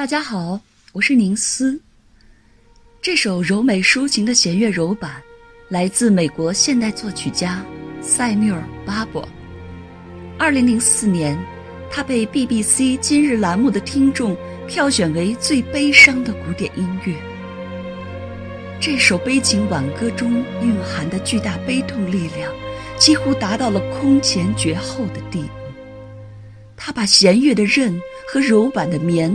大家好，我是宁思。这首柔美抒情的弦乐柔版，来自美国现代作曲家塞缪尔·巴伯。二零零四年，他被 BBC 今日栏目的听众票选为最悲伤的古典音乐。这首悲情挽歌中蕴含的巨大悲痛力量，几乎达到了空前绝后的地步。他把弦乐的韧和柔板的绵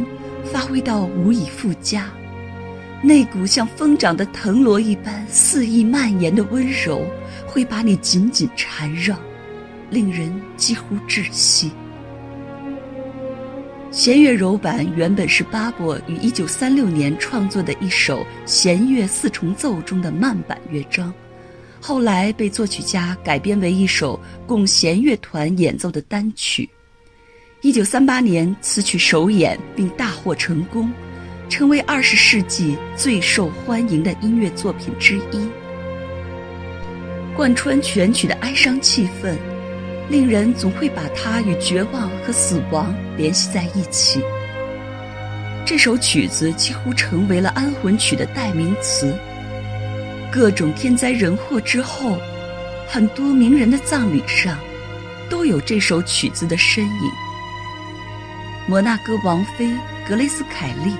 发挥到无以复加。那股像疯长的藤萝一般肆意蔓延的温柔，会把你紧紧缠绕，令人几乎窒息。弦乐柔版原本是巴伯于1936年创作的一首弦乐四重奏中的慢板乐章，后来被作曲家改编为一首供弦乐团演奏的单曲。1938年，此曲首演并大获成功。成为二十世纪最受欢迎的音乐作品之一，贯穿全曲的哀伤气氛，令人总会把它与绝望和死亡联系在一起。这首曲子几乎成为了安魂曲的代名词。各种天灾人祸之后，很多名人的葬礼上，都有这首曲子的身影。摩纳哥王妃格雷斯·凯利。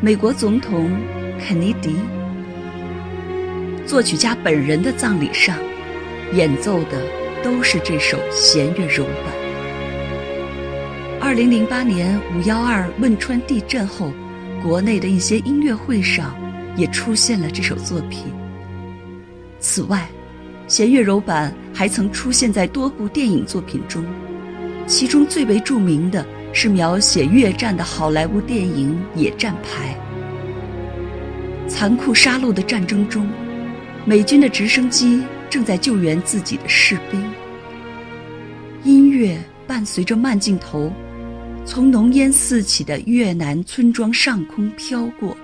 美国总统肯尼迪，作曲家本人的葬礼上，演奏的都是这首弦乐柔版。二零零八年五幺二汶川地震后，国内的一些音乐会上也出现了这首作品。此外，弦乐柔版还曾出现在多部电影作品中，其中最为著名的。是描写越战的好莱坞电影《野战排》。残酷杀戮的战争中，美军的直升机正在救援自己的士兵。音乐伴随着慢镜头，从浓烟四起的越南村庄上空飘过。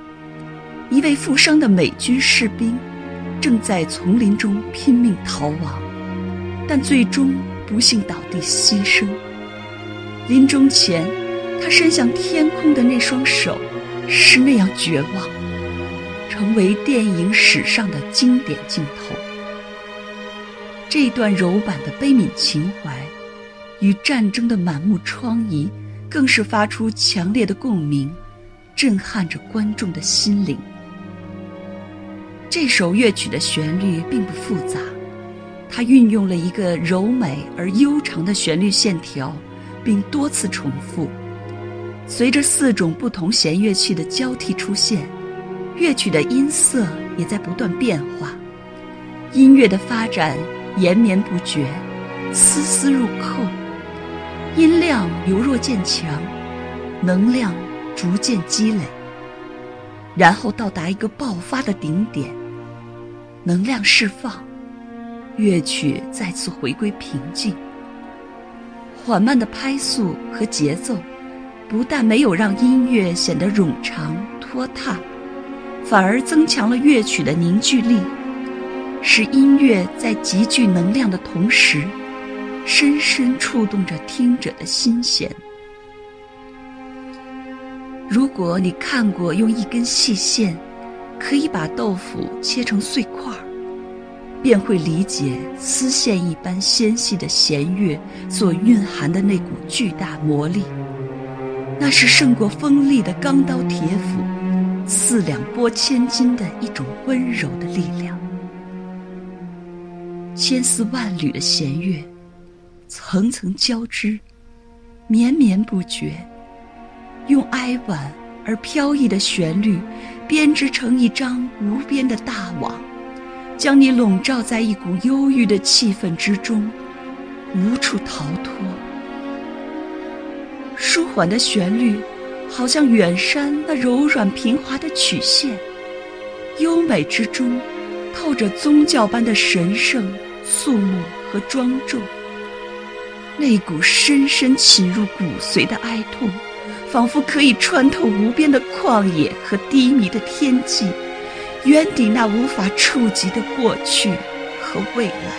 一位负伤的美军士兵正在丛林中拼命逃亡，但最终不幸倒地牺牲。临终前，他伸向天空的那双手，是那样绝望，成为电影史上的经典镜头。这段柔板的悲悯情怀，与战争的满目疮痍，更是发出强烈的共鸣，震撼着观众的心灵。这首乐曲的旋律并不复杂，它运用了一个柔美而悠长的旋律线条。并多次重复，随着四种不同弦乐器的交替出现，乐曲的音色也在不断变化。音乐的发展延绵不绝，丝丝入扣，音量由弱渐强，能量逐渐积累，然后到达一个爆发的顶点，能量释放，乐曲再次回归平静。缓慢的拍速和节奏，不但没有让音乐显得冗长拖沓，反而增强了乐曲的凝聚力，使音乐在极具能量的同时，深深触动着听者的心弦。如果你看过用一根细线可以把豆腐切成碎块儿。便会理解丝线一般纤细的弦乐所蕴含的那股巨大魔力，那是胜过锋利的钢刀铁斧，四两拨千斤的一种温柔的力量。千丝万缕的弦乐，层层交织，绵绵不绝，用哀婉而飘逸的旋律编织成一张无边的大网。将你笼罩在一股忧郁的气氛之中，无处逃脱。舒缓的旋律，好像远山那柔软平滑的曲线，优美之中，透着宗教般的神圣、肃穆和庄重。那股深深侵入骨髓的哀痛，仿佛可以穿透无边的旷野和低迷的天际。远抵那无法触及的过去和未来。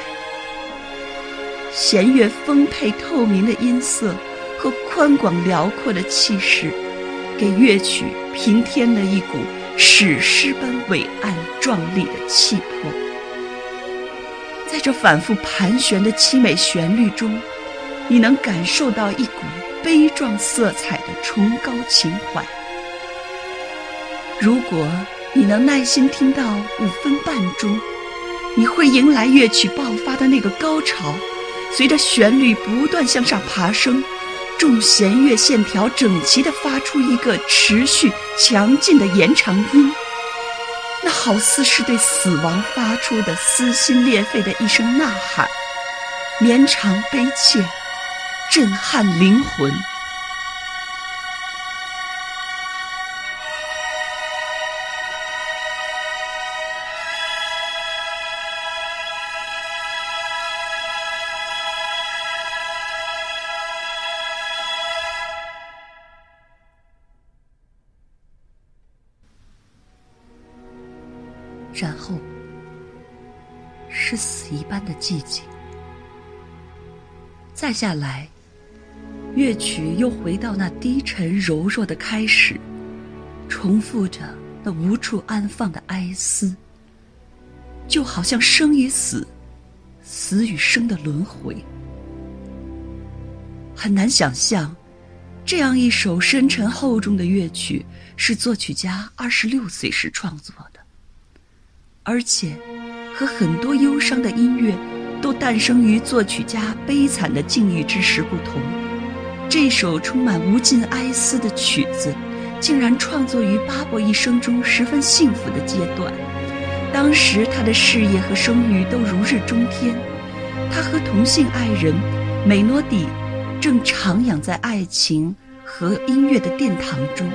弦乐丰沛透明的音色和宽广辽阔的气势，给乐曲平添了一股史诗般伟岸壮丽的气魄。在这反复盘旋的凄美旋律中，你能感受到一股悲壮色彩的崇高情怀。如果你能耐心听到五分半钟，你会迎来乐曲爆发的那个高潮，随着旋律不断向上爬升，众弦乐线条整齐地发出一个持续强劲的延长音，那好似是对死亡发出的撕心裂肺的一声呐喊，绵长悲切，震撼灵魂。然后是死一般的寂静。再下来，乐曲又回到那低沉柔弱的开始，重复着那无处安放的哀思，就好像生与死、死与生的轮回。很难想象，这样一首深沉厚重的乐曲是作曲家二十六岁时创作的。而且，和很多忧伤的音乐都诞生于作曲家悲惨的境遇之时不同，这首充满无尽哀思的曲子，竟然创作于巴伯一生中十分幸福的阶段。当时他的事业和声誉都如日中天，他和同性爱人美诺蒂正徜徉在爱情和音乐的殿堂中。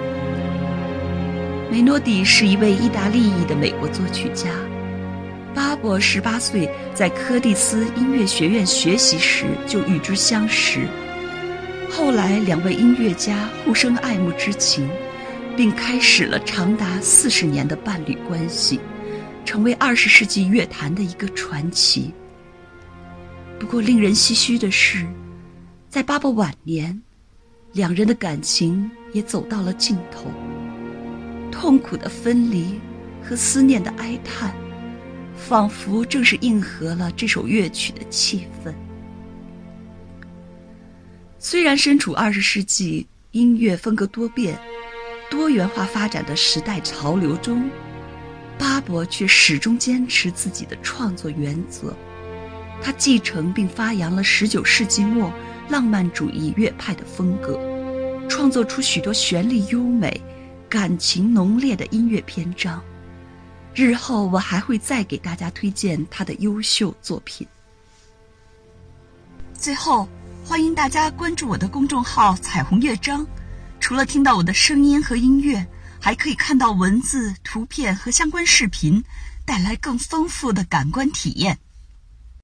梅诺蒂是一位意大利裔的美国作曲家。巴伯十八岁在柯蒂斯音乐学院学习时就与之相识，后来两位音乐家互生爱慕之情，并开始了长达四十年的伴侣关系，成为二十世纪乐坛的一个传奇。不过，令人唏嘘的是，在巴伯晚年，两人的感情也走到了尽头。痛苦的分离和思念的哀叹，仿佛正是应和了这首乐曲的气氛。虽然身处二十世纪音乐风格多变、多元化发展的时代潮流中，巴伯却始终坚持自己的创作原则。他继承并发扬了十九世纪末浪漫主义乐派的风格，创作出许多旋律优美。感情浓烈的音乐篇章，日后我还会再给大家推荐他的优秀作品。最后，欢迎大家关注我的公众号“彩虹乐章”，除了听到我的声音和音乐，还可以看到文字、图片和相关视频，带来更丰富的感官体验。